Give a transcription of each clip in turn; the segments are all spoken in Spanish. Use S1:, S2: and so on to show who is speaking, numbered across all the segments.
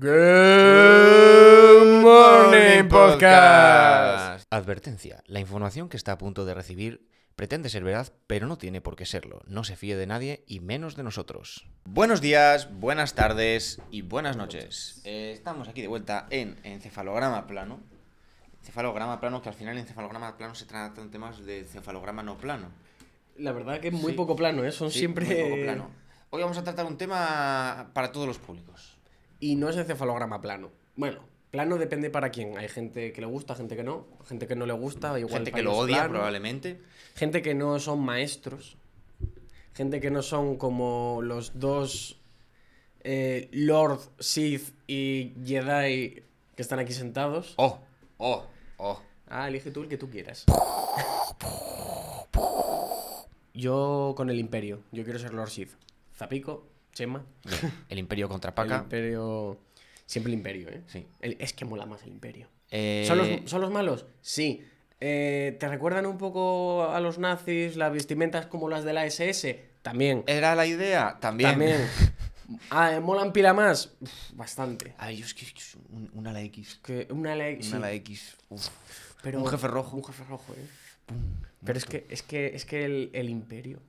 S1: Good Morning Podcast.
S2: Advertencia. La información que está a punto de recibir pretende ser verdad, pero no tiene por qué serlo. No se fíe de nadie y menos de nosotros. Buenos días, buenas tardes y buenas noches. Eh, estamos aquí de vuelta en encefalograma plano. Encefalograma plano, que al final en encefalograma plano se tratan temas de encefalograma no plano.
S1: La verdad que es muy
S2: Sí.
S1: poco plano, ¿eh? Son
S2: Sí,
S1: siempre...
S2: muy poco plano. Hoy vamos a tratar un tema para todos los públicos.
S1: Y no es encefalograma plano. Bueno, plano depende para quién. Hay gente que le gusta, gente que no. Gente que no le gusta, igual
S2: Gente que lo odia,
S1: plano.
S2: probablemente.
S1: Gente que no son maestros. Gente que no son como los dos eh, Lord, Sith y Jedi que están aquí sentados.
S2: Oh, oh, oh.
S1: Ah, elige tú el que tú quieras. Yo con el Imperio. Yo quiero ser Lord Sith. Zapico, Chema.
S2: Bien, El Imperio contra
S1: El
S2: Paca.
S1: Imperio. Siempre el Imperio, ¿eh?
S2: Sí.
S1: El- es que mola más el Imperio.
S2: Eh,
S1: ¿Son, los, son los malos? Sí. Eh, ¿Te recuerdan un poco a los nazis las vestimentas como las de la SS? También.
S2: ¿Era la idea? También.
S1: También. Ah, ¿eh, ¿Molan pila más? Uf, bastante.
S2: Ay, yo es que un, un ala X.
S1: Que una la-
S2: Un
S1: sí,
S2: ala X. Uf.
S1: pero-
S2: un jefe rojo.
S1: Un jefe rojo, ¿eh? Pero es que, es que, es que el, el Imperio.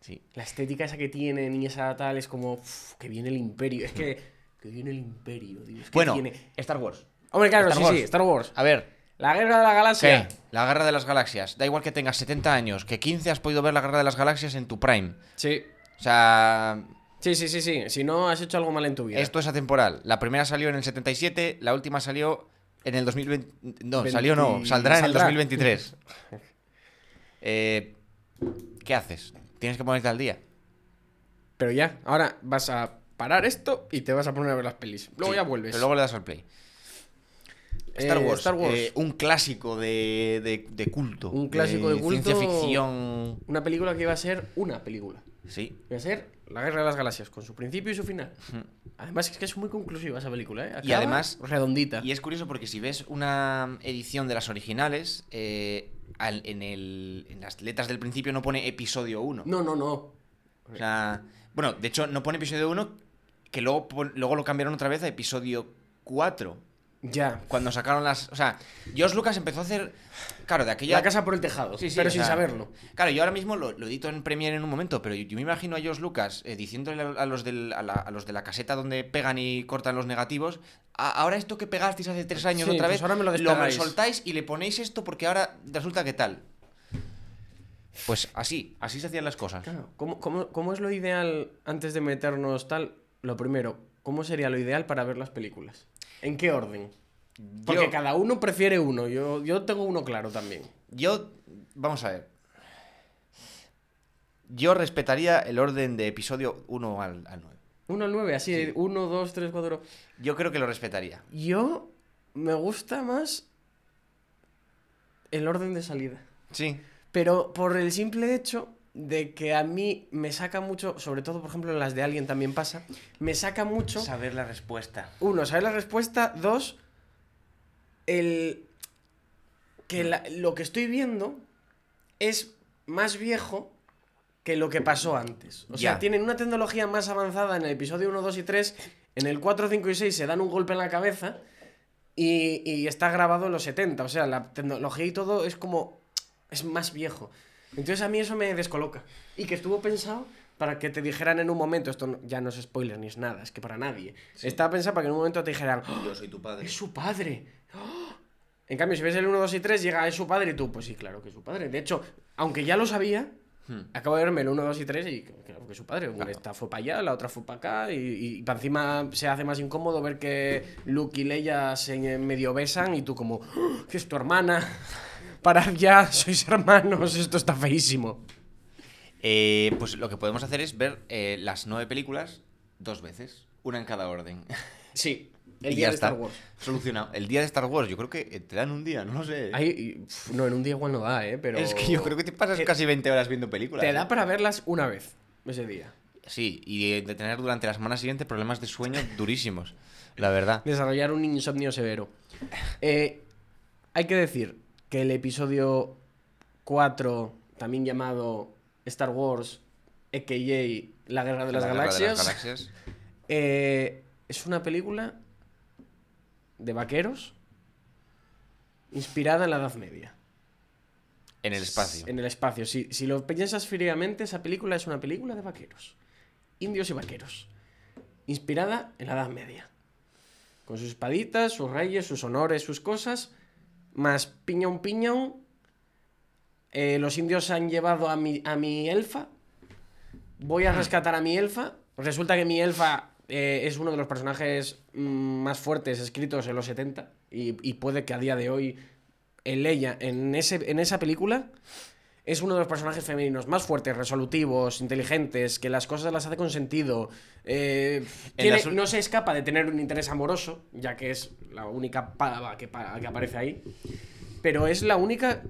S2: Sí.
S1: La estética esa que tienen y esa tal es como. uf, que viene el Imperio. Es que. Que viene el Imperio, tío. Es que
S2: Bueno,
S1: tiene-
S2: Star Wars.
S1: Hombre, claro,
S2: Star
S1: sí,
S2: Wars.
S1: sí, Star Wars.
S2: A ver,
S1: La guerra de la galaxia.
S2: ¿qué? La guerra de las galaxias. Da igual que tengas 70 años, que 15 has podido ver la guerra de las galaxias en tu prime.
S1: Sí.
S2: O sea,
S1: Sí, sí, sí, sí. Si no, has hecho algo mal en tu vida.
S2: esto es atemporal. La primera salió en el 77, la última salió en el 2020. No, salió no,
S1: 20
S2: saldrá en el
S1: saldrá.
S2: 2023. Eh, ¿Qué haces? Tienes que ponerte al día.
S1: Pero ya, ahora vas a parar esto y te vas a poner a ver las pelis. Luego
S2: Sí,
S1: ya vuelves.
S2: Pero luego le das al play. Star
S1: Eh,
S2: Wars.
S1: Star Wars.
S2: eh, un clásico de, de- de culto.
S1: Un clásico de culto.
S2: Ciencia ficción.
S1: Una película que iba a ser una película.
S2: Sí.
S1: Iba a ser La Guerra de las Galaxias, con su principio y su final. Además, es que es muy conclusiva esa película, ¿eh?
S2: Y además-
S1: Redondita.
S2: Y es curioso porque si ves una edición de las originales, eh, al- en, el- en las letras del principio no pone episodio 1.
S1: No, no, no.
S2: O sea, bueno, de hecho no pone episodio 1, que luego, pon- luego lo cambiaron otra vez a episodio 4.
S1: Ya.
S2: Cuando sacaron las... O sea, George Lucas empezó a hacer... Claro, de aquella...
S1: La casa por el tejado.
S2: Sí, sí,
S1: pero sin
S2: sea,
S1: saberlo.
S2: Claro, yo ahora mismo lo, lo edito en Premiere en un momento, pero yo, yo me imagino a George Lucas eh, diciéndole a, los del- a la, a los de la caseta donde pegan y cortan los negativos, "A- ahora esto que pegasteis hace tres años
S1: Sí,
S2: otra
S1: pues
S2: vez,
S1: ahora me lo despegáis".
S2: soltáis y le ponéis esto porque ahora resulta que tal. Pues así, así se hacían las cosas.
S1: Claro, ¿cómo, cómo, cómo es lo ideal antes de meternos tal? Lo primero, ¿cómo sería lo ideal para ver las películas? ¿En qué orden? Porque
S2: Yo-
S1: cada uno prefiere uno. Yo, yo tengo uno claro también.
S2: Yo, vamos a ver. Yo respetaría el orden de episodio 1 al, al 9.
S1: Uno al nueve, así,
S2: Sí.
S1: uno, dos, tres, cuatro.
S2: Yo creo que lo respetaría.
S1: Yo me gusta más el orden de salida.
S2: Sí.
S1: Pero por el simple hecho de que a mí me saca mucho, sobre todo por ejemplo en las de alguien también pasa, me saca mucho,
S2: Saber la respuesta.
S1: uno, saber la respuesta, dos, el que la- lo que estoy viendo es más viejo que lo que pasó antes. O sea, tienen una tecnología más avanzada en el episodio 1, 2 y 3, en el 4, 5 y 6 se dan un golpe en la cabeza y, y está grabado en los 70. O sea, la tecnología y todo es como... es más viejo. Entonces a mí eso me descoloca. Y que estuvo pensado para que te dijeran en un momento, esto no- ya no es spoiler ni es nada, es que para nadie. Estaba pensado para que en un momento te dijeran, "¡Oh,
S2: Yo soy tu padre.
S1: es su padre. ¡Oh! En cambio, si ves el 1, 2 y 3, llega, es su padre y tú, pues sí, claro que es su padre. De hecho, aunque ya lo sabía,
S2: Hmm.
S1: acabo de verme el 1, 2 y 3 y claro que es su padre. Una Esta fue para allá, la otra fue para acá y, y para encima se hace más incómodo ver que Luke y Leia se medio besan y tú como, "Oh, que es tu hermana. Parad ya, sois hermanos, esto está feísimo.
S2: Eh, pues lo que podemos hacer es ver eh, las nueve películas dos veces, una en cada orden.
S1: Sí, el
S2: Y
S1: día de. Star Wars.
S2: Solucionado. El día de Star Wars, yo creo que eh, te dan un día, no lo sé.
S1: No, en un día igual no da, ¿eh? Pero...
S2: Es que yo creo que te pasas casi 20 horas viendo películas.
S1: Te
S2: ¿eh?
S1: da para verlas una vez ese día.
S2: Sí, y de, de tener durante la semana siguiente problemas de sueño durísimos, la verdad.
S1: Desarrollar un insomnio severo. Eh, hay que decir que el episodio 4, también llamado Star Wars, a.k.a. La Guerra de las galaxias. eh, es una película de vaqueros inspirada en la Edad Media.
S2: En el espacio.
S1: En el espacio. Si, si lo piensas fríamente, esa película es una película de vaqueros. Indios y vaqueros. Inspirada en la Edad Media. Con sus espaditas, sus reyes, sus honores, sus cosas. Más piñón piñón. Eh, los indios han llevado a mi, a mi elfa. Voy a rescatar a mi elfa. Resulta que mi elfa eh, es uno de los personajes mm, más fuertes escritos en los 70. Y, y puede que a día de hoy en Leia, en, ese, en esa película, es uno de los personajes femeninos más fuertes, resolutivos, inteligentes, que las cosas las hace con sentido. eh, tiene- no se escapa de tener un interés amoroso, ya que es la única pava que, pa- que aparece ahí. Pero es la única.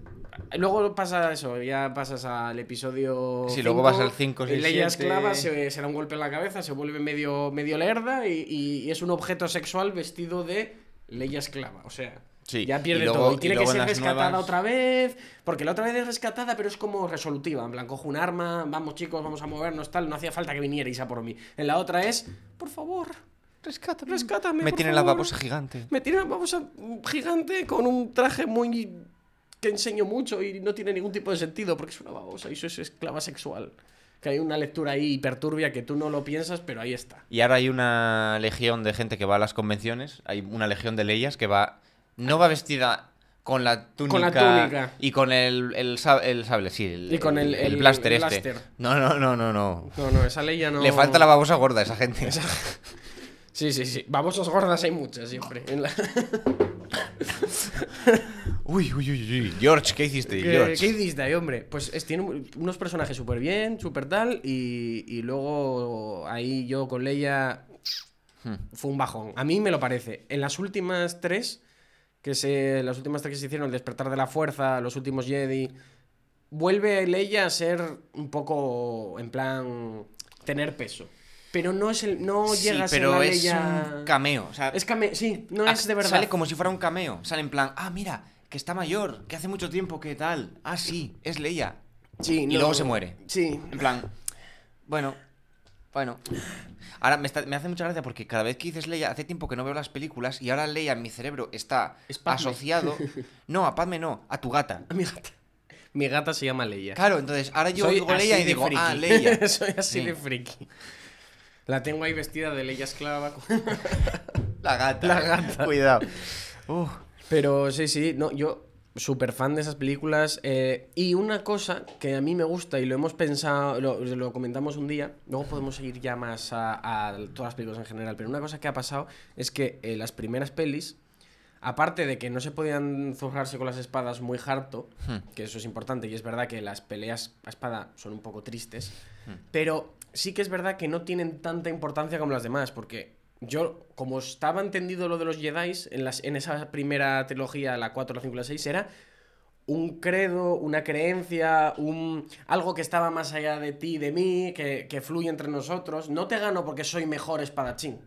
S1: Luego pasa eso, ya pasas al episodio.
S2: Sí, luego vas al cinco, seis,
S1: Leia esclava se, se da un golpe en la cabeza, se vuelve medio, medio lerda y, y es un objeto sexual vestido de Leia esclava. O sea,
S2: Sí,
S1: ya pierde
S2: y luego-
S1: todo. Y
S2: y
S1: tiene que ser rescatada
S2: nuevas-
S1: otra vez. Porque la otra vez es rescatada, pero es como resolutiva. En plan, cojo un arma, vamos chicos, vamos a movernos, tal. No hacía falta que vinierais a por mí. En la otra es, por favor, rescátame. Rescátame.
S2: Me
S1: por
S2: tiene la
S1: favor".
S2: babosa gigante.
S1: Me tiene una babosa gigante con un traje muy. que enseño mucho y no tiene ningún tipo de sentido porque es una babosa y eso es esclava sexual. Que hay una lectura ahí hiperturbia que tú no lo piensas, pero ahí está.
S2: Y ahora hay una legión de gente que va a las convenciones. Hay una legión de leyes que va. No va vestida con la túnica.
S1: Con la túnica.
S2: Y con el, el, sa- el sable, sí. El,
S1: Y con el- el
S2: blaster este. No, no, no, no, no.
S1: No, no, esa ley ya no.
S2: Le falta la babosa gorda a esa gente.
S1: Sí, sí, sí. Babosas gordas hay muchas siempre. En la-
S2: Uy, uy, uy, uy. George, ¿qué hiciste,
S1: ¿Qué,
S2: George?
S1: ¿Qué hiciste ahí, hombre? Pues es- tiene un- unos personajes súper bien, súper tal, y, y luego ahí yo con Leia
S2: Hmm.
S1: fue un bajón. A mí me lo parece. En las últimas tres, que se, las últimas tres que se hicieron, el despertar de la fuerza, los últimos Jedi, vuelve Leia a ser un poco, en plan, tener peso. Pero no es el, no
S2: Sí,
S1: llega a ser
S2: pero
S1: la
S2: es
S1: Leia...
S2: un cameo. O sea,
S1: Es came- sí, no es de verdad.
S2: Sale como si fuera un cameo. Sale en plan, ah, mira, que está mayor, que hace mucho tiempo que tal. Ah, sí, es Leia.
S1: Sí,
S2: y
S1: no-
S2: luego se muere.
S1: Sí,
S2: En plan, bueno, bueno. Ahora me, está- me hace mucha gracia porque cada vez que dices Leia, hace tiempo que no veo las películas y ahora Leia en mi cerebro está
S1: Es
S2: asociado. No, a Padme no, a tu gata.
S1: mi gata. Mi gata se llama Leia.
S2: Claro, entonces ahora yo
S1: Soy
S2: digo Leia y digo,
S1: friki.
S2: ah, Leia.
S1: Soy así
S2: Sí.
S1: de friki. La tengo ahí vestida de Leia esclava.
S2: La gata.
S1: La gata.
S2: Cuidado.
S1: Pero sí, sí, no, yo súper fan de esas películas. eh, y una cosa que a mí me gusta y lo hemos pensado, lo, lo comentamos un día, luego podemos ir ya más a, a todas las películas en general, pero una cosa que ha pasado es que eh, las primeras pelis, aparte de que no se podían zurrarse con las espadas muy harto,
S2: Hmm.
S1: que eso es importante y es verdad que las peleas a espada son un poco tristes,
S2: Hmm.
S1: pero sí que es verdad que no tienen tanta importancia como las demás, porque yo, como estaba entendido lo de los Jedi, en, las, en esa primera trilogía, la 4, la 5 y la 6, era un credo, una creencia, un algo que estaba más allá de ti y de mí, que, que fluye entre nosotros. No te gano porque soy mejor espadachín.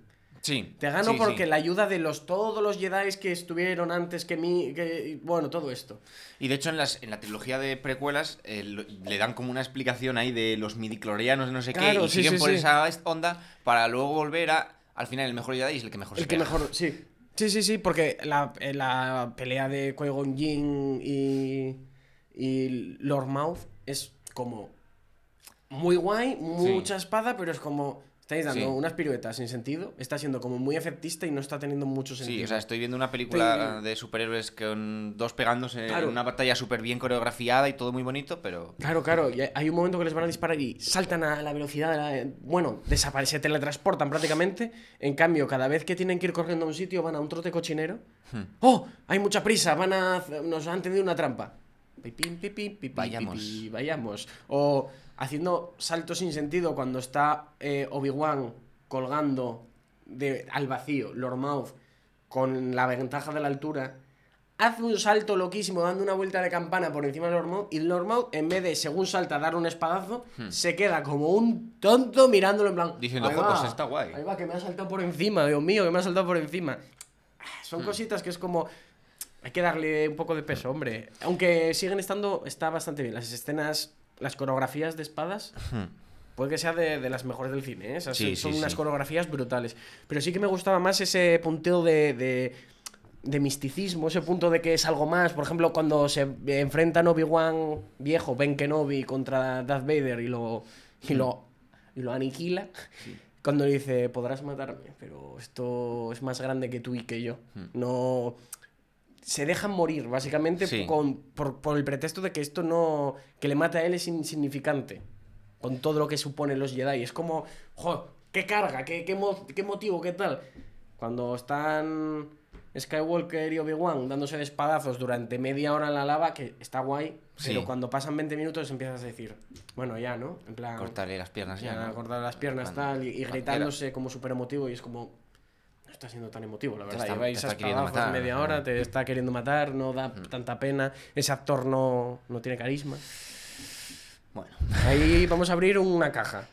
S2: Sí.
S1: Te gano
S2: sí,
S1: porque
S2: sí.
S1: la ayuda de los todos los Jedi que estuvieron antes que mí, que, bueno, todo esto.
S2: Y de hecho en, las, en la trilogía de precuelas eh, le dan como una explicación ahí de los midiclorianos, no sé
S1: Claro,
S2: qué, y
S1: sí,
S2: siguen por esa onda para luego volver a... Al final el mejor Jedi es el que mejor
S1: El
S2: se
S1: que mejor, sí. Sí, sí, sí, porque la, eh, la pelea de Qui-Gon Jinn y, y Lord Mouth es como muy guay, mucha espada, pero es como estáis dando
S2: Sí.
S1: unas piruetas sin sentido, está siendo como muy efectista y no está teniendo mucho sentido.
S2: Sí, o sea, estoy viendo una película
S1: Estoy-
S2: de superhéroes con dos pegándose
S1: Claro.
S2: en una batalla súper bien coreografiada y todo muy bonito, pero...
S1: Claro, claro, y hay un momento que les van a disparar y saltan a la velocidad, de la- bueno, desaparecen, se teletransportan prácticamente. En cambio, cada vez que tienen que ir corriendo a un sitio, van a un trote cochinero.
S2: Hmm.
S1: ¡Oh! Hay mucha prisa, van a, nos han tendido una trampa. Pipín, pipín, pipín,
S2: Vayamos.
S1: pipí, vayamos. O haciendo saltos sin sentido cuando está eh, Obi-Wan colgando de, al vacío, Lord Mouth, con la ventaja de la altura, hace un salto loquísimo dando una vuelta de campana por encima de Lord Mouth y Lord Mouth, en vez de, según salta, dar un espadazo, se queda como un tonto mirándolo en plan...
S2: Hmm. Diciendo,
S1: "Ahí
S2: "Jo,
S1: va,
S2: pues está guay".
S1: Ahí va, que me ha saltado por encima, Dios mío, que me ha saltado por encima. Ah, Son
S2: Hmm.
S1: cositas que es como... Hay que darle un poco de peso, hombre. Aunque siguen estando... Está bastante bien. Las escenas... Las coreografías de espadas... Puede que sea de, de las mejores del cine, ¿eh?
S2: Sí,
S1: son
S2: sí,
S1: unas
S2: sí.
S1: coreografías brutales. Pero sí que me gustaba más ese punteo de, de, de misticismo, ese punto de que es algo más. Por ejemplo, cuando se enfrentan Obi-Wan viejo, Ben Kenobi, contra Darth Vader y lo, y lo, y lo aniquila. Cuando le dice, podrás matarme, pero esto es más grande que tú y que yo. No. Se dejan morir, básicamente,
S2: Sí.
S1: con, por, por el pretexto de que esto no. que le mata a él es insignificante. Con todo lo que suponen los Jedi. Es como, joder, qué carga, qué, qué, mo- qué motivo, qué tal. Cuando están Skywalker y Obi-Wan dándose de espadazos durante media hora en la lava, que está guay, pero
S2: Sí.
S1: cuando pasan 20 minutos empiezas a decir, bueno, ya, ¿no? En plan.
S2: Cortarle las piernas ya.
S1: Ya,
S2: ¿no?
S1: cortar las piernas
S2: Cuando-
S1: tal, y, gritándose como súper emotivo y es como... No está siendo tan emotivo, la verdad.
S2: está-
S1: Lleváis
S2: te está matar,
S1: media
S2: ¿no?
S1: hora, te está queriendo matar, no da tanta pena. Ese actor no, no tiene carisma.
S2: Bueno,
S1: Ahí vamos a abrir una caja.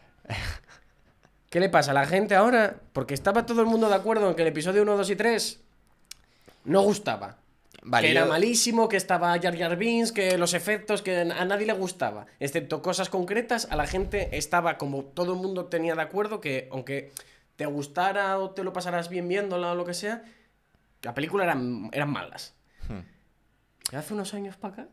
S1: ¿Qué le pasa a la gente ahora? Porque estaba todo el mundo de acuerdo en que el episodio 1, 2 y 3 no gustaba.
S2: Vale,
S1: que era
S2: yo-
S1: malísimo, que estaba Jar Jar Binks, que los efectos, que a nadie le gustaba. Excepto cosas concretas, a la gente estaba como todo el mundo tenía de acuerdo que aunque te gustara o te lo pasaras bien viéndola o lo que sea, la película eran, eran malas.
S2: Hmm.
S1: Hace unos años para acá,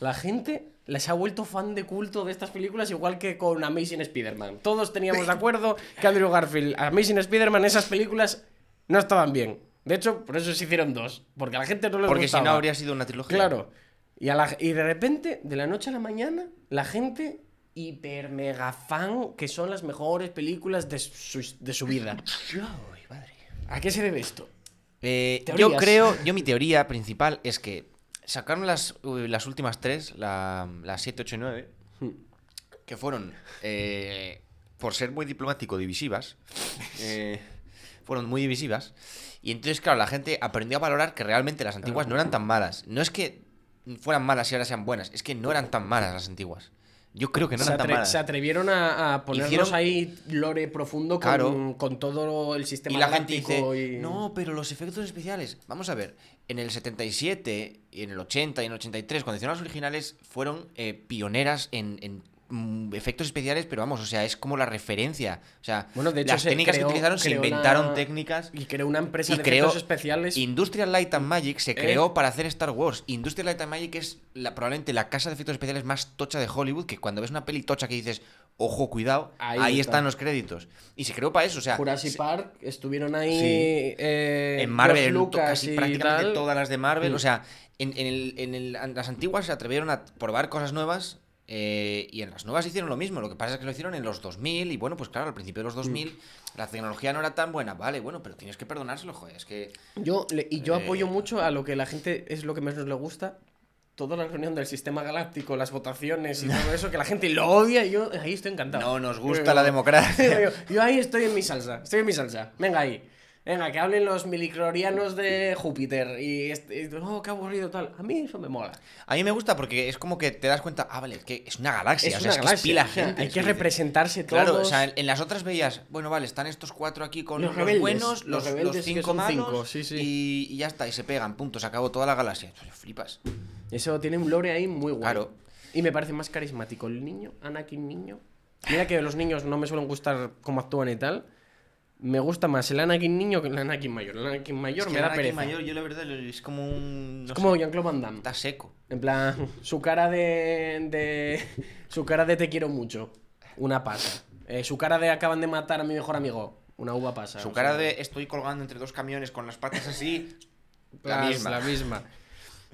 S1: la gente les ha vuelto fan de culto de estas películas, igual que con Amazing Spider-Man. Todos teníamos de acuerdo que Andrew Garfield, Amazing Spider-Man, esas películas no estaban bien. De hecho, por eso se hicieron dos. Porque a la gente no les
S2: porque si
S1: gustaba.
S2: no habría sido una trilogía.
S1: Claro. Y, a la- y de repente, de la noche a la mañana, la gente hiper mega fan que son las mejores películas de su, de su vida.
S2: Ay, madre.
S1: ¿A qué se debe esto?
S2: Eh, yo creo, yo mi teoría principal es que sacaron las, las últimas tres, la, las 7, 8 y 9, que fueron, eh, por ser muy diplomático, divisivas. eh, fueron muy divisivas. Y entonces, claro, la gente aprendió a valorar que realmente las antiguas no eran tan malas. No es que fueran malas y ahora sean buenas, es que no eran tan malas las antiguas. Yo creo que no
S1: se,
S2: tan
S1: atre-
S2: malas.
S1: se atrevieron a, a ponernos
S2: Hicieron-
S1: ahí lore profundo con,
S2: Claro.
S1: con todo el sistema
S2: Y la gente dice,
S1: y-
S2: no, pero los efectos especiales. Vamos a ver, en el 77, y en el 80 y en el 83, cuando hicieron las originales, fueron eh, pioneras en, en, efectos especiales, pero vamos, o sea, es como la referencia. O sea,
S1: Bueno, de hecho,
S2: las técnicas
S1: creó-
S2: que utilizaron se inventaron
S1: una-
S2: técnicas.
S1: Y creó una empresa
S2: Y
S1: de
S2: creó
S1: efectos especiales.
S2: Industrial Light and Magic se creó para hacer Star Wars. Industrial Light and Magic es la, probablemente la casa de efectos especiales más tocha de Hollywood, que cuando ves una peli tocha que dices, ojo, cuidado,
S1: Ahí
S2: ahí,
S1: está.
S2: están los créditos. Y se creó para eso, o sea,
S1: Jurassic
S2: se-
S1: Park estuvieron ahí.
S2: Sí.
S1: eh,
S2: en Marvel,
S1: Lucas
S2: casi prácticamente
S1: tal.
S2: todas las de Marvel.
S1: Mm.
S2: O sea, en, en el- en el- en las antiguas se atrevieron a probar cosas nuevas. Eh, y en las nuevas hicieron lo mismo. Lo que pasa es que lo hicieron en los 2000. Y bueno, pues claro, al principio de los 2000
S1: Mm.
S2: la tecnología no era tan buena. Vale, bueno, pero tienes que perdonárselo, joder. Es que.
S1: Yo, le- y yo
S2: Eh,
S1: apoyo mucho a lo que la gente es lo que menos le gusta. Toda la reunión del sistema galáctico, las votaciones y todo eso, que la gente lo odia y yo ahí estoy encantado.
S2: No nos
S1: Yo
S2: gusta
S1: digo-
S2: la democracia.
S1: yo, yo ahí estoy en mi salsa, estoy en mi salsa. Venga ahí. Venga, que hablen los miliclorianos de Júpiter y, este- y- oh, qué aburrido tal. A mí eso me mola.
S2: A mí me gusta porque es como que te das cuenta. Ah, vale, que es una galaxia.
S1: Es
S2: o
S1: una
S2: sea, es que es
S1: galaxia,
S2: pila
S1: o sea,
S2: gente.
S1: hay
S2: es
S1: que
S2: dices,
S1: representarse todos.
S2: Claro, o sea, en, las otras veías, bueno, vale, están estos cuatro aquí con
S1: Los
S2: los,
S1: rebeldes,
S2: buenos,
S1: los
S2: los,
S1: rebeldes
S2: los
S1: que
S2: cinco
S1: son
S2: malos,
S1: cinco, sí, sí.
S2: Y, y ya está, y se pegan, punto, se acabó toda la galaxia. Pues Flipas.
S1: Eso tiene un lore ahí muy guay.
S2: Claro.
S1: Y me parece más carismático el niño, Anakin niño. Mira que los niños no me suelen gustar cómo actúan y tal. Me gusta más el Anakin niño que el Anakin mayor. El Anakin mayor
S2: Es que
S1: me
S2: el
S1: da
S2: Anakin
S1: pereza.
S2: mayor, yo la verdad, es como un. no
S1: es como Jean-Claude Van Damme.
S2: Está seco.
S1: En plan, su cara de, de. Su cara de te quiero mucho. Una pasa. Eh, su cara de acaban de matar a mi mejor amigo. Una uva pasa.
S2: Su cara
S1: sea,
S2: de estoy colgando entre dos camiones con las patas así. la misma.
S1: La misma.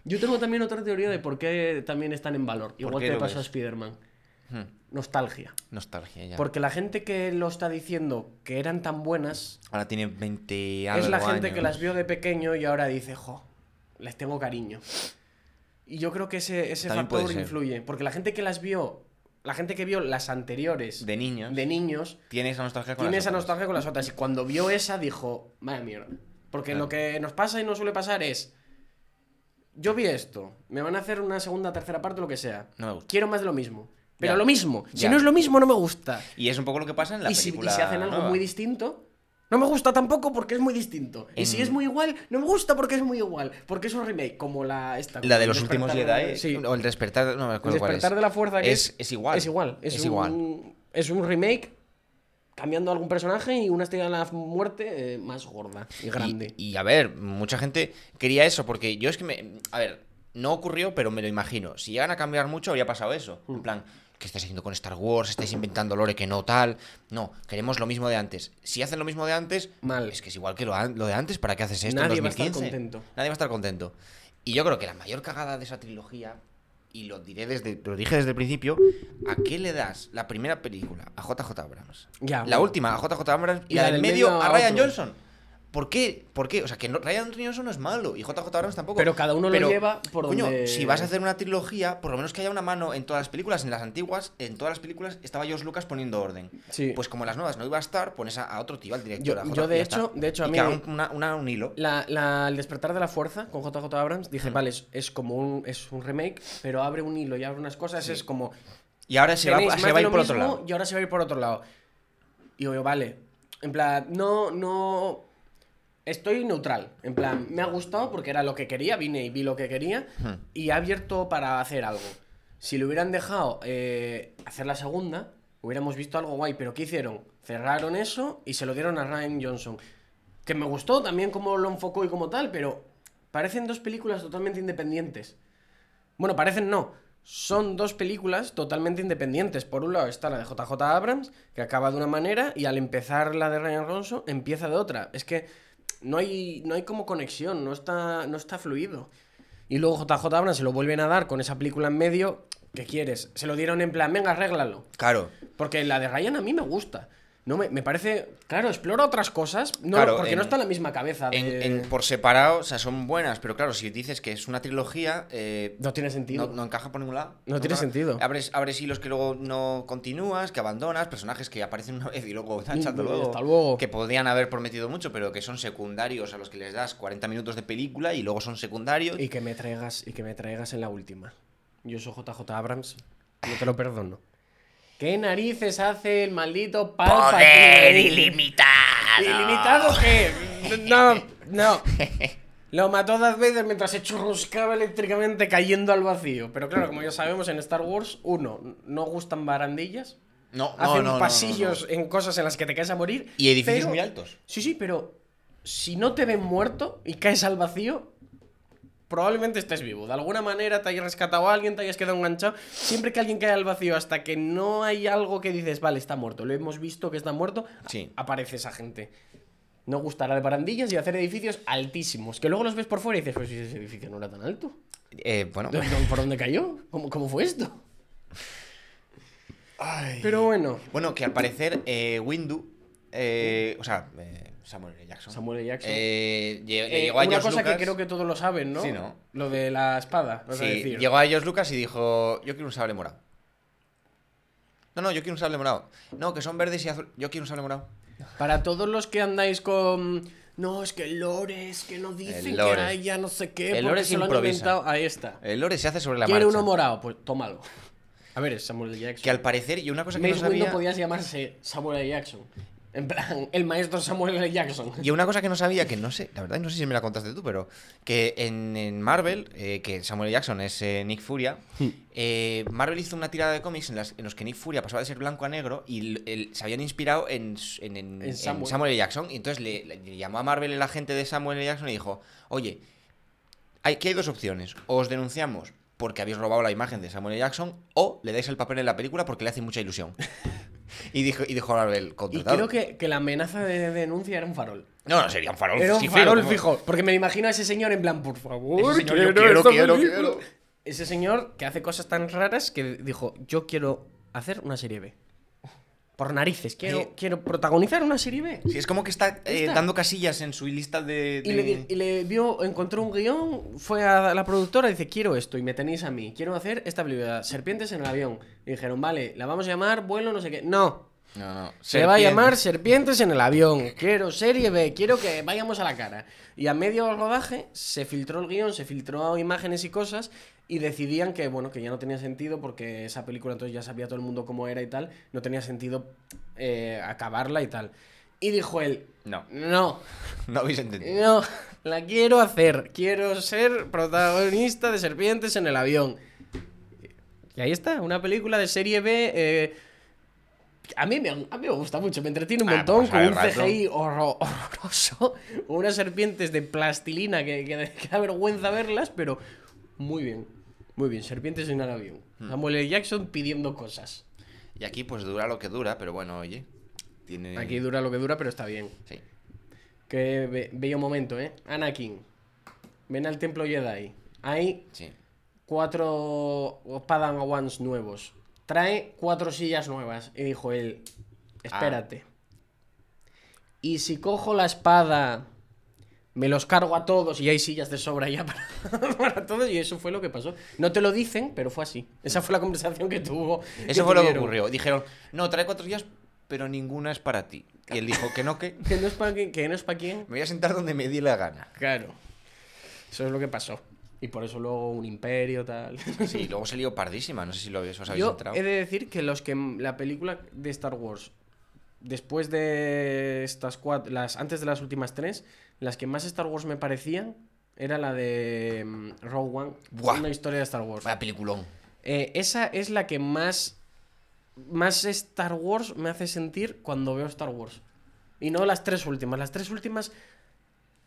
S1: Yo tengo también otra teoría de por qué también están en valor. Igual que pasó a? Spider-Man.
S2: Hmm,
S1: Nostalgia.
S2: Nostalgia ya.
S1: Porque la gente que lo está diciendo que eran tan buenas
S2: Ahora tiene 20
S1: es la gente que
S2: años.
S1: las vio de pequeño y ahora dice, jo, les tengo cariño. Y yo creo que ese, ese factor influye. Porque la gente que las vio, la gente que vio las anteriores
S2: De niños.
S1: de niños,
S2: Tiene esa nostalgia con
S1: tiene
S2: las
S1: esa
S2: otras.
S1: nostalgia con las otras. Y cuando vio esa dijo, vaya mierda. Porque
S2: Claro.
S1: lo que nos pasa y nos suele pasar es, yo vi esto, me van a hacer una segunda, tercera parte, lo que sea.
S2: No me gusta.
S1: Quiero más de lo mismo. Pero
S2: Ya.
S1: lo mismo. Si
S2: Ya.
S1: no es lo mismo, no me gusta.
S2: Y es un poco lo que pasa en la
S1: y, si, y
S2: película.
S1: si hacen algo
S2: nueva.
S1: muy distinto, no me gusta tampoco porque es muy distinto. Y
S2: En-
S1: si es muy igual, no me gusta porque es muy igual. Porque es un remake, como la esta.
S2: La de los
S1: el
S2: últimos Jedi.
S1: de- Sí.
S2: O el despertar. No me
S1: El
S2: acuerdo cuál
S1: despertar
S2: es.
S1: de la fuerza que es,
S2: es, es igual.
S1: Es igual. Es,
S2: Es
S1: un,
S2: igual.
S1: Es un remake cambiando algún personaje y una estrella de la muerte eh, más gorda y grande.
S2: Y, y, a ver, mucha gente quería eso, porque yo es que me. A ver, no ocurrió, pero me lo imagino. Si llegan a cambiar mucho, habría pasado eso. En plan, ¿qué estáis haciendo con Star Wars? ¿Estáis inventando lore que no tal? No, queremos lo mismo de antes. Si hacen lo mismo de antes,
S1: Mal.
S2: es que es igual que lo, lo de antes, ¿para qué haces esto
S1: Nadie
S2: en
S1: va a estar
S2: 2015?
S1: contento.
S2: Nadie va a estar contento. Y yo creo que la mayor cagada de esa trilogía, y lo diré desde, lo dije desde el principio, ¿a qué le das la primera película a JJ Abrams?
S1: Ya,
S2: la
S1: bueno.
S2: última a JJ Abrams y,
S1: Y
S2: la,
S1: la
S2: del medio
S1: medio
S2: a
S1: a
S2: Ryan. Johnson. ¿Por qué? ¿Por qué? O sea, que no- Ryan Johnson no es malo y JJ Abrams tampoco.
S1: Pero cada uno lo lleva por
S2: coño,
S1: donde-
S2: si vas a hacer una trilogía, por lo menos que haya una mano en todas las películas. En las antiguas, en todas las películas estaba George Lucas poniendo orden.
S1: Sí.
S2: Pues como en las nuevas no iba a estar, pones a, a otro tío, al director.
S1: Yo-
S2: a J,
S1: yo de hecho- de hecho, a mí-
S2: un, una- una- un hilo.
S1: La, la- el despertar de la fuerza con JJ Abrams dice, vale, es, es como un, es un remake, pero abre un hilo y abre unas cosas, es como...
S2: Y ahora se va, se va a ir por otro lado.
S1: Y ahora se va a ir por otro lado. Y yo, vale, en plan, no, no... Estoy neutral, en plan, me ha gustado porque era lo que quería, vine y vi lo que quería
S2: Hmm.
S1: y he abierto para hacer algo. Si le hubieran dejado eh, hacer la segunda, hubiéramos visto algo guay, pero ¿qué hicieron? Cerraron eso y se lo dieron a Ryan Johnson. Que me gustó también cómo lo enfocó y como tal, pero parecen dos películas totalmente independientes. Bueno, parecen no. Son dos películas totalmente independientes. Por un lado está la de JJ Abrams, que acaba de una manera, y al empezar la de Ryan Johnson, empieza de otra. Es que no hay, no hay como conexión, no está, no está fluido. Y luego JJ Abrams se lo vuelven a dar con esa película en medio. ¿Qué quieres? Se lo dieron en plan, venga, arréglalo.
S2: Claro.
S1: Porque la de Ryan a mí me gusta. No me, me parece. Claro, explora otras cosas. No,
S2: Claro,
S1: porque
S2: en-
S1: no está en la misma cabeza.
S2: En,
S1: de-
S2: en- por separado, o sea, son buenas, pero claro, si dices que es una trilogía, eh,
S1: No tiene sentido.
S2: no, no encaja por ningún lado.
S1: No tiene
S2: encaja.
S1: sentido.
S2: Abres, abres hilos que luego no continúas, que abandonas, personajes que aparecen una vez y luego hasta
S1: Mm,
S2: luego.
S1: hasta luego.
S2: Que podrían haber prometido mucho, pero que son secundarios a los que les das 40 minutos de película y luego son secundarios.
S1: Y que me traigas, y que me traigas en la última. Yo soy JJ Abrams, no te lo perdono. ¿Qué narices hace el maldito Palpatine?
S2: ilimitado!
S1: ¿Ilimitado qué? No, no. Lo mató Darth Vader mientras se churruscaba eléctricamente cayendo al vacío. Pero claro, como ya sabemos, en Star Wars, uno, no gustan barandillas.
S2: No, no,
S1: hacen
S2: no, no, no,
S1: pasillos
S2: no.
S1: en cosas en las que te caes a morir.
S2: Y edificios
S1: pero-
S2: muy altos.
S1: Sí, sí, pero si no te ven muerto y caes al vacío, probablemente estés vivo. De alguna manera te hayas rescatado a alguien, te hayas quedado enganchado. Siempre que alguien cae al vacío, hasta que no hay algo que dices, vale, está muerto, lo hemos visto que está muerto,
S2: Sí.
S1: aparece esa gente. No gustará de barandillas y hacer edificios altísimos. Que luego los ves por fuera y dices, pues si ese edificio no era tan alto.
S2: Eh, bueno,
S1: ¿De- de- ¿Por dónde cayó? ¿Cómo, cómo fue esto? Pero bueno,
S2: bueno, que al parecer eh, Windu, eh, o sea, eh, Samuel L. Jackson,
S1: Samuel L. Jackson.
S2: eh,
S1: Eh,
S2: llegó a
S1: una cosa
S2: Lucas-
S1: que creo que todos lo saben, ¿no?
S2: Sí, ¿no?
S1: Lo de la espada, a decir.
S2: llegó a ellos Lucas y dijo, yo quiero un sable morado. No, no, yo quiero un sable morado. No, que son verdes y azul. Yo quiero un sable morado.
S1: Para todos los que andáis con. No, es que el lore, es que no dicen que hay ya no sé qué.
S2: El lore
S1: se lo han inventado. Ahí está.
S2: El lore se hace sobre la
S1: Quiere
S2: marcha.
S1: uno morado, pues tómalo. A ver, Samuel L. Jackson.
S2: Que al parecer, y una cosa que
S1: Mace
S2: no sabía...
S1: podías llamarse Samuel L. Jackson. En plan, el maestro Samuel L. Jackson.
S2: Y una cosa que no sabía, que no sé, la verdad no sé si me la contaste tú, pero que en, en Marvel, eh, que Samuel L. Jackson es eh, Nick Furia,
S1: Hmm.
S2: eh, Marvel hizo una tirada de cómics en, las- en los que Nick Furia pasaba de ser blanco a negro y el- se habían inspirado en, s- en, en-
S1: En
S2: en
S1: Samuel.
S2: Samuel. L. Jackson. Y entonces le, le llamó a Marvel el agente de Samuel L. Jackson y dijo, oye, hay, aquí hay dos opciones. O os denunciamos porque habéis robado la imagen de Samuel L. Jackson o le dais el papel en la película porque le hace mucha ilusión. y dijo, y dijo Marvel,
S1: Y
S2: contratado.
S1: creo que, que la amenaza de denuncia era un farol.
S2: No, no, sería un farol.
S1: Era un
S2: sí,
S1: farol fijo. Porque me imagino a ese señor en plan, por favor,
S2: señor, yo quiero,
S1: esta
S2: quiero,
S1: película".
S2: quiero.
S1: Ese señor que hace cosas tan raras que dijo, yo quiero hacer una serie B. Por narices, quiero,
S2: Eh,
S1: quiero protagonizar una serie B.
S2: Sí, es como que está, eh,
S1: está.
S2: dando casillas en su lista de.
S1: Y le,
S2: de-
S1: y le vio, encontró un guion, fue a la productora y dice, quiero esto y me tenéis a mí, quiero hacer esta película, Serpientes en el avión. Y dijeron, vale, la vamos a llamar Vuelo no sé qué. No,
S2: No, no.
S1: se va a llamar Serpientes en el avión. Quiero serie B, quiero que vayamos a la cara. Y a medio rodaje se filtró el guion, se filtró imágenes y cosas y decidían que bueno, que ya no tenía sentido porque esa película entonces ya sabía todo el mundo cómo era y tal, no tenía sentido eh, acabarla y tal. Y dijo él,
S2: No,
S1: no,
S2: no habéis entendido.
S1: no, la quiero hacer, quiero ser protagonista de Serpientes en el avión. Y ahí está, una película de serie B eh, A mí, me, a mí me gusta mucho, me entretiene un
S2: Ah,
S1: montón
S2: pues
S1: con un. CGI horro- horroroso, unas serpientes de plastilina que, que, que da vergüenza verlas, pero muy bien, muy bien, serpientes en el avión.
S2: Hmm.
S1: Samuel L. Jackson pidiendo cosas.
S2: Y aquí pues dura lo que dura, pero bueno, oye. Tiene...
S1: Aquí dura lo que dura, pero está bien.
S2: Sí.
S1: Qué be- bello momento, ¿eh? Anakin, ven al templo Jedi. Hay
S2: Sí.
S1: cuatro Padawans nuevos. Trae cuatro sillas nuevas. Y dijo él, espérate. Y si cojo la espada, me los cargo a todos y hay sillas de sobra ya para, para todos. Y eso fue lo que pasó. No te lo dicen, pero fue así. Esa fue la conversación que tuvo.
S2: Eso fue lo que ocurrió. Dijeron, no, trae cuatro días, pero ninguna es para ti. Y él dijo que no, que
S1: Que no es para que no es para quién.
S2: me voy a sentar donde me di la gana.
S1: Claro. Eso es lo que pasó. Y por eso luego un imperio, tal.
S2: Sí, luego se lió pardísima, no sé si lo habéis, os habéis
S1: Yo
S2: enterado.
S1: he de decir que los que la película de Star Wars, después de estas cuatro, las, antes de las últimas tres, las que más Star Wars me parecían era la de mm, Rogue One,
S2: Buah.
S1: una historia de Star Wars.
S2: Peliculón.
S1: Eh, esa es la que más, más Star Wars me hace sentir cuando veo Star Wars. Y no las tres últimas. Las tres últimas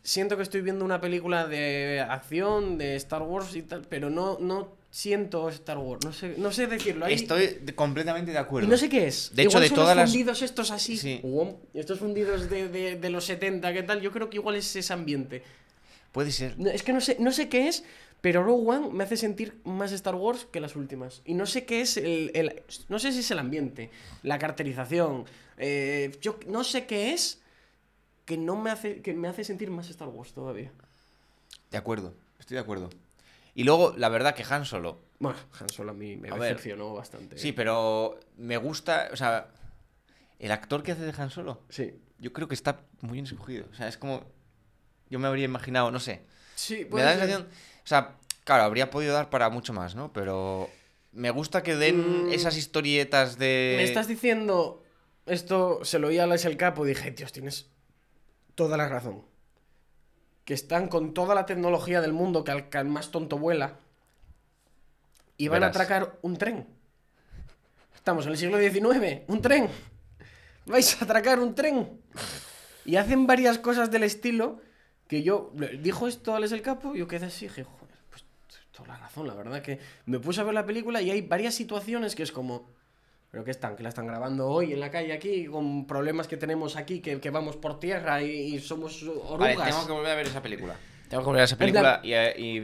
S1: siento que estoy viendo una película de acción, de Star Wars y tal, pero no, no siento Star Wars. No sé, no sé decirlo.
S2: Estoy completamente de
S1: y
S2: acuerdo.
S1: no sé qué es.
S2: De hecho, de todas
S1: los
S2: las-
S1: fundidos estos así.
S2: Sí.
S1: Estos fundidos de, de- de los 70, ¿qué tal? Yo creo que igual es ese ambiente.
S2: Puede ser.
S1: No, es que no sé, no sé qué es, pero Rogue One me hace sentir más Star Wars que las últimas. Y no sé qué es el. el- no sé si es el ambiente, la caracterización. eh, yo no sé qué es que no me hace. que me hace sentir más Star Wars todavía.
S2: De acuerdo, estoy de acuerdo. Y luego, la verdad que Han Solo.
S1: Bueno, Han Solo a mí me
S2: A ver.
S1: decepcionó bastante.
S2: Sí, pero me gusta, o sea, el actor que hace de Han Solo,
S1: Sí.
S2: yo creo que está muy bien escogido. O sea, es como, yo me habría imaginado, no sé.
S1: Sí,
S2: Me
S1: puede
S2: da la sensación, o sea, claro, habría podido dar para mucho más, ¿no? Pero me gusta que den
S1: Mm.
S2: esas historietas de...
S1: Me estás diciendo. Esto se lo oí a Alex el Capo y dije, Dios, tienes toda la razón. Que están con toda la tecnología del mundo que al, que al más tonto vuela. Y van
S2: Verás.
S1: a atracar un tren. Estamos en el siglo XIX, un tren. Vais a atracar un tren. Y hacen varias cosas del estilo que yo. Dijo esto Alex el Capo yo quedé así, dije, joder, pues toda la razón, la verdad que me puse a ver la película y hay varias situaciones que es como. ¿Pero qué están? Que la están grabando hoy en la calle aquí, con problemas que tenemos aquí, que, que vamos por tierra y, y somos
S2: Vale,
S1: orugas.
S2: tengo que volver a ver esa película. Tengo que volver a ver esa película y, y-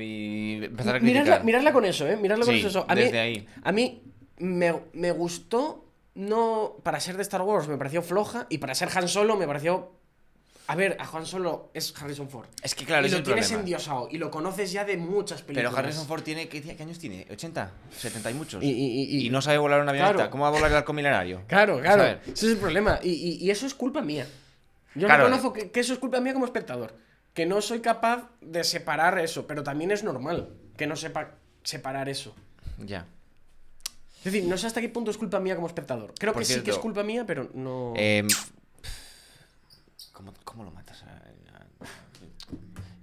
S2: y empezar a criticar.
S1: Mirarla, mirarla con eso, ¿eh? Mirarla con
S2: Sí,
S1: eso. A
S2: desde
S1: mí,
S2: ahí.
S1: A mí me, me gustó, no para ser de Star Wars me pareció floja, y para ser Han Solo me pareció... A ver, a Han Solo es Harrison Ford.
S2: Es que claro,
S1: y
S2: es
S1: lo
S2: el
S1: tienes
S2: problema.
S1: endiosado, y lo conoces ya de muchas películas.
S2: Pero Harrison Ford tiene, ¿qué, qué años tiene? ¿80? ¿70 y muchos?
S1: Y, y- y-
S2: Y no sabe volar una avioneta.
S1: Claro.
S2: ¿Cómo va a volar el arco milenario?
S1: Claro, claro. Ese es el problema. Y, eso es culpa mía. Yo
S2: Claro.
S1: reconozco que, que eso es culpa mía como espectador. Que no soy capaz de separar eso. Pero también es normal que no sepa separar eso.
S2: Ya.
S1: Es decir, no sé hasta qué punto es culpa mía como espectador. Creo
S2: Por
S1: que sí que es culpa mía, pero no.
S2: Em, ¿cómo, cómo lo matas? a- a-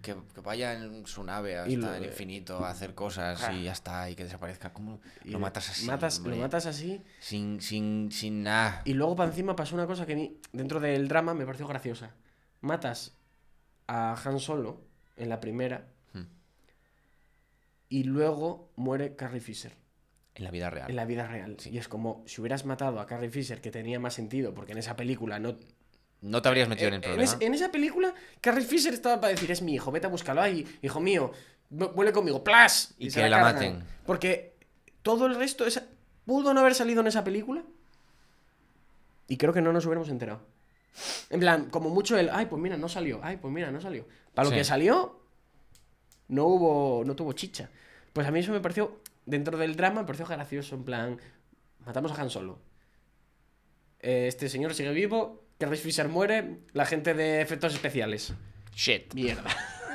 S2: que, que vaya en su nave hasta
S1: lo-
S2: el infinito a hacer cosas y ya está, y que desaparezca. ¿Cómo lo matas así?
S1: matas-
S2: hombre?
S1: lo matas así.
S2: Sin, sin, sin nada.
S1: Y luego para encima pasó una cosa que dentro del drama, me pareció graciosa. Matas a Han Solo en la primera.
S2: Hmm.
S1: Y luego muere Carrie Fisher.
S2: En la vida real.
S1: En la vida real. Y es como si hubieras matado a Carrie Fisher, que tenía más sentido, porque en esa película no.
S2: No te habrías metido en el
S1: en,
S2: problema.
S1: en esa película, Carrie Fisher estaba para decir: es mi hijo, vete a buscarlo ahí, hijo mío, vu- vuelve conmigo, ¡plas!
S2: Y que la
S1: cargan.
S2: maten.
S1: Porque todo el resto, esa... pudo no haber salido en esa película. Y creo que no nos hubiéramos enterado. En plan, como mucho el, ay, pues mira, no salió, ay, pues mira, no salió. Para lo
S2: Sí.
S1: que salió, no hubo, no tuvo chicha. Pues a mí eso me pareció, dentro del drama, me pareció gracioso, en plan, matamos a Han Solo. Eh, Este señor sigue vivo, Carrie Fisher muere, la gente de efectos especiales.
S2: Shit.
S1: Mierda.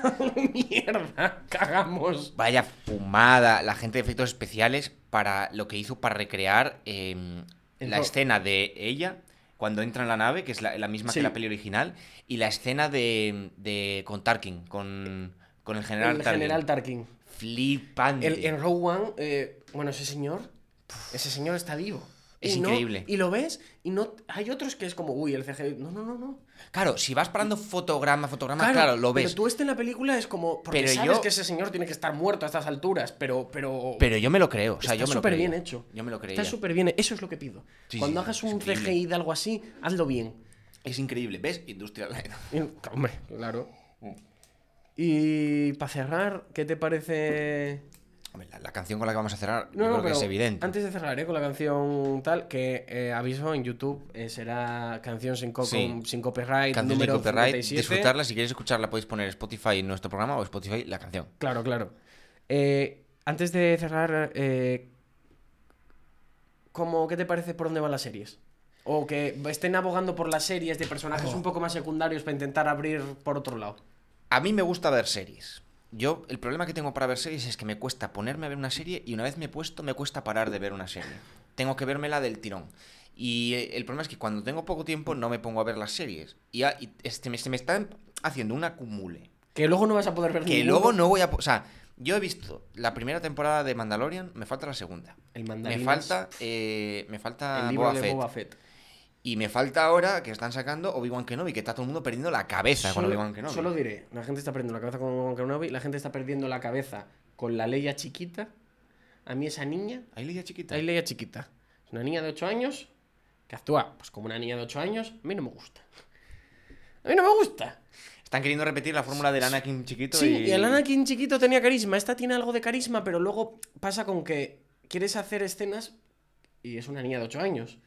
S1: Mierda, cagamos.
S2: Vaya fumada la gente de efectos especiales para lo que hizo para recrear em, la escena de ella cuando entra en la nave, que es la, la misma
S1: Sí.
S2: que la peli original, y la escena de, de con Tarkin, con, con el general
S1: el
S2: Tarkin.
S1: general Tarkin.
S2: Flipante.
S1: El- en Rogue One, eh, bueno, ese señor, ese señor está vivo.
S2: Es
S1: y no-
S2: increíble.
S1: y lo ves y no. Hay otros que es como, uy, el CGI. No, no, no, no.
S2: Claro, si vas parando fotograma, fotograma, claro, lo ves.
S1: Pero tú este en la película es como. Porque
S2: Pero
S1: sabes
S2: yo-
S1: que ese señor tiene que estar muerto a estas alturas, pero. Pero,
S2: Pero yo me lo creo, o sea,
S1: está
S2: yo me lo
S1: súper bien hecho.
S2: Yo me lo creía.
S1: Está súper bien. Eso es lo que pido.
S2: Sí,
S1: Cuando
S2: sí,
S1: hagas un. CGI de algo así, hazlo bien.
S2: Es increíble, ¿ves? Industrial
S1: Hombre, claro. Y para cerrar, ¿qué te parece?
S2: La, la canción con la que vamos a cerrar,
S1: No,
S2: yo
S1: no,
S2: creo
S1: pero
S2: que es evidente.
S1: antes de cerrar ¿eh? con la canción tal, que eh, aviso en YouTube, eh, será canción sin, co-
S2: Sí.
S1: sin copyright,
S2: Canción sin copyright,
S1: 57.
S2: disfrutarla. Si queréis escucharla, podéis poner Spotify en nuestro programa o Spotify la canción.
S1: Claro, claro. Antes de cerrar, ¿cómo, ¿qué te parece por dónde van las series? O que estén abogando por las series de personajes
S2: Oh.
S1: un poco más secundarios para intentar abrir por otro lado.
S2: A mí me gusta ver series. Yo, el problema que tengo para ver series es que me cuesta ponerme a ver una serie y una vez me he puesto, me cuesta parar de ver una serie. Tengo que vérmela del tirón. Y eh, el problema es que cuando tengo poco tiempo no me pongo a ver las series. Y, a- y este, me- se me está haciendo un acumule.
S1: Que luego no vas a poder ver
S2: Que
S1: ninguno.
S2: luego no voy a... O sea, yo he visto la primera temporada de Mandalorian, me falta la segunda.
S1: El
S2: Me
S1: Mandarinas,
S2: falta, eh, me falta
S1: el libro
S2: Boba
S1: de
S2: Fett.
S1: Boba Fett.
S2: Y me falta ahora que están sacando Obi-Wan Kenobi, que está todo el mundo perdiendo la cabeza con Obi-Wan Kenobi.
S1: Solo diré, la gente está perdiendo la cabeza con Obi-Wan Kenobi, la gente está perdiendo la cabeza con la Leia chiquita. A mí esa niña,
S2: Ahí leía chiquita.
S1: hay Leia chiquita. Es una niña de 8 años que actúa pues como una niña de 8 años. A mí no me gusta. A mí no me gusta.
S2: Están queriendo repetir la fórmula del Anakin chiquito
S1: Sí,
S2: y...
S1: y el Anakin chiquito tenía carisma. Esta tiene algo de carisma, pero luego pasa con que quieres hacer escenas y es una niña de 8 años.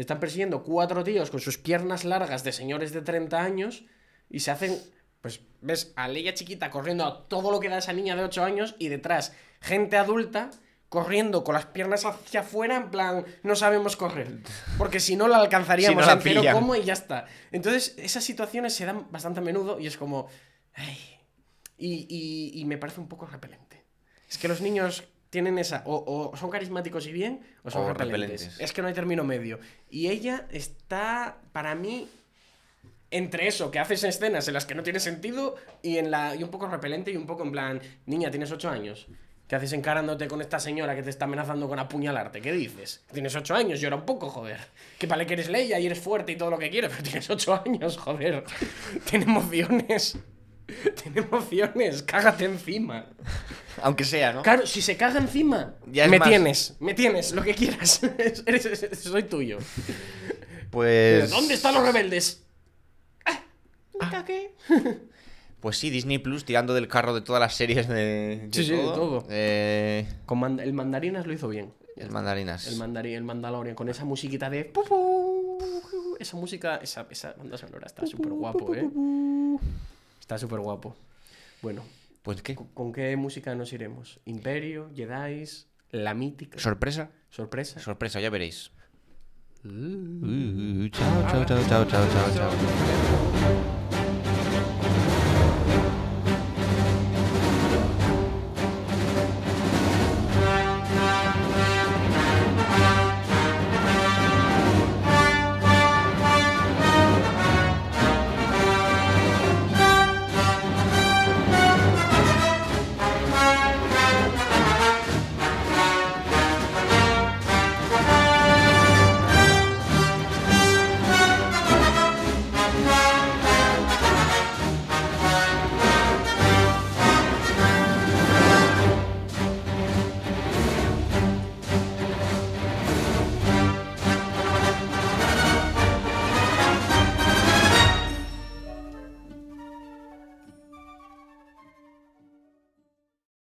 S1: Le están persiguiendo cuatro tíos con sus piernas largas de señores de 30 años y se hacen. Pues ves a Leia chiquita corriendo a todo lo que da esa niña de 8 años y detrás gente adulta corriendo con las piernas hacia afuera en plan no sabemos correr porque si no la alcanzaríamos
S2: Si no la pillan.
S1: como y ya está entonces esas situaciones se dan bastante a menudo y es como ay, y, y- y me parece un poco repelente. Es que los niños tienen esa. O, o son carismáticos y bien, o son
S2: O
S1: repelentes.
S2: repelentes.
S1: Es que no hay término medio. Y ella está, para mí, entre eso, que haces escenas en las que no tiene sentido y, en la, y un poco repelente y un poco en plan, niña, tienes 8 años. ¿Qué haces encarándote con esta señora que te está amenazando con apuñalarte? ¿Qué dices? Tienes 8 años, llora un poco, joder. Que vale que eres Leia y eres fuerte y todo lo que quieres, pero tienes 8 años, joder. Tiene emociones. Tiene emociones, cágate encima.
S2: Aunque sea, ¿no?
S1: Claro, si se caga encima,
S2: Ya
S1: me
S2: más.
S1: tienes, me tienes, lo que quieras. Eres- soy tuyo.
S2: Pues...
S1: ¿Dónde están los rebeldes? Ah, me cagué.
S2: Pues sí, Disney Plus tirando del carro de todas las series de...
S1: Sí, sí, de todo.
S2: Eh,
S1: Con mand- el mandarinas lo hizo bien.
S2: El mandarinas.
S1: El mandarín, el Mandalorian, con esa musiquita de. Esa música, esa, esa banda sonora está súper guapo, ¿eh? Está súper guapo. Bueno,
S2: Pues qué.
S1: ¿con- ¿con qué música nos iremos? Imperio, Jedi, la mítica.
S2: ¿Sorpresa?
S1: Sorpresa.
S2: Sorpresa, ya veréis. chao, chao, chao, chao, chao, chao, chao.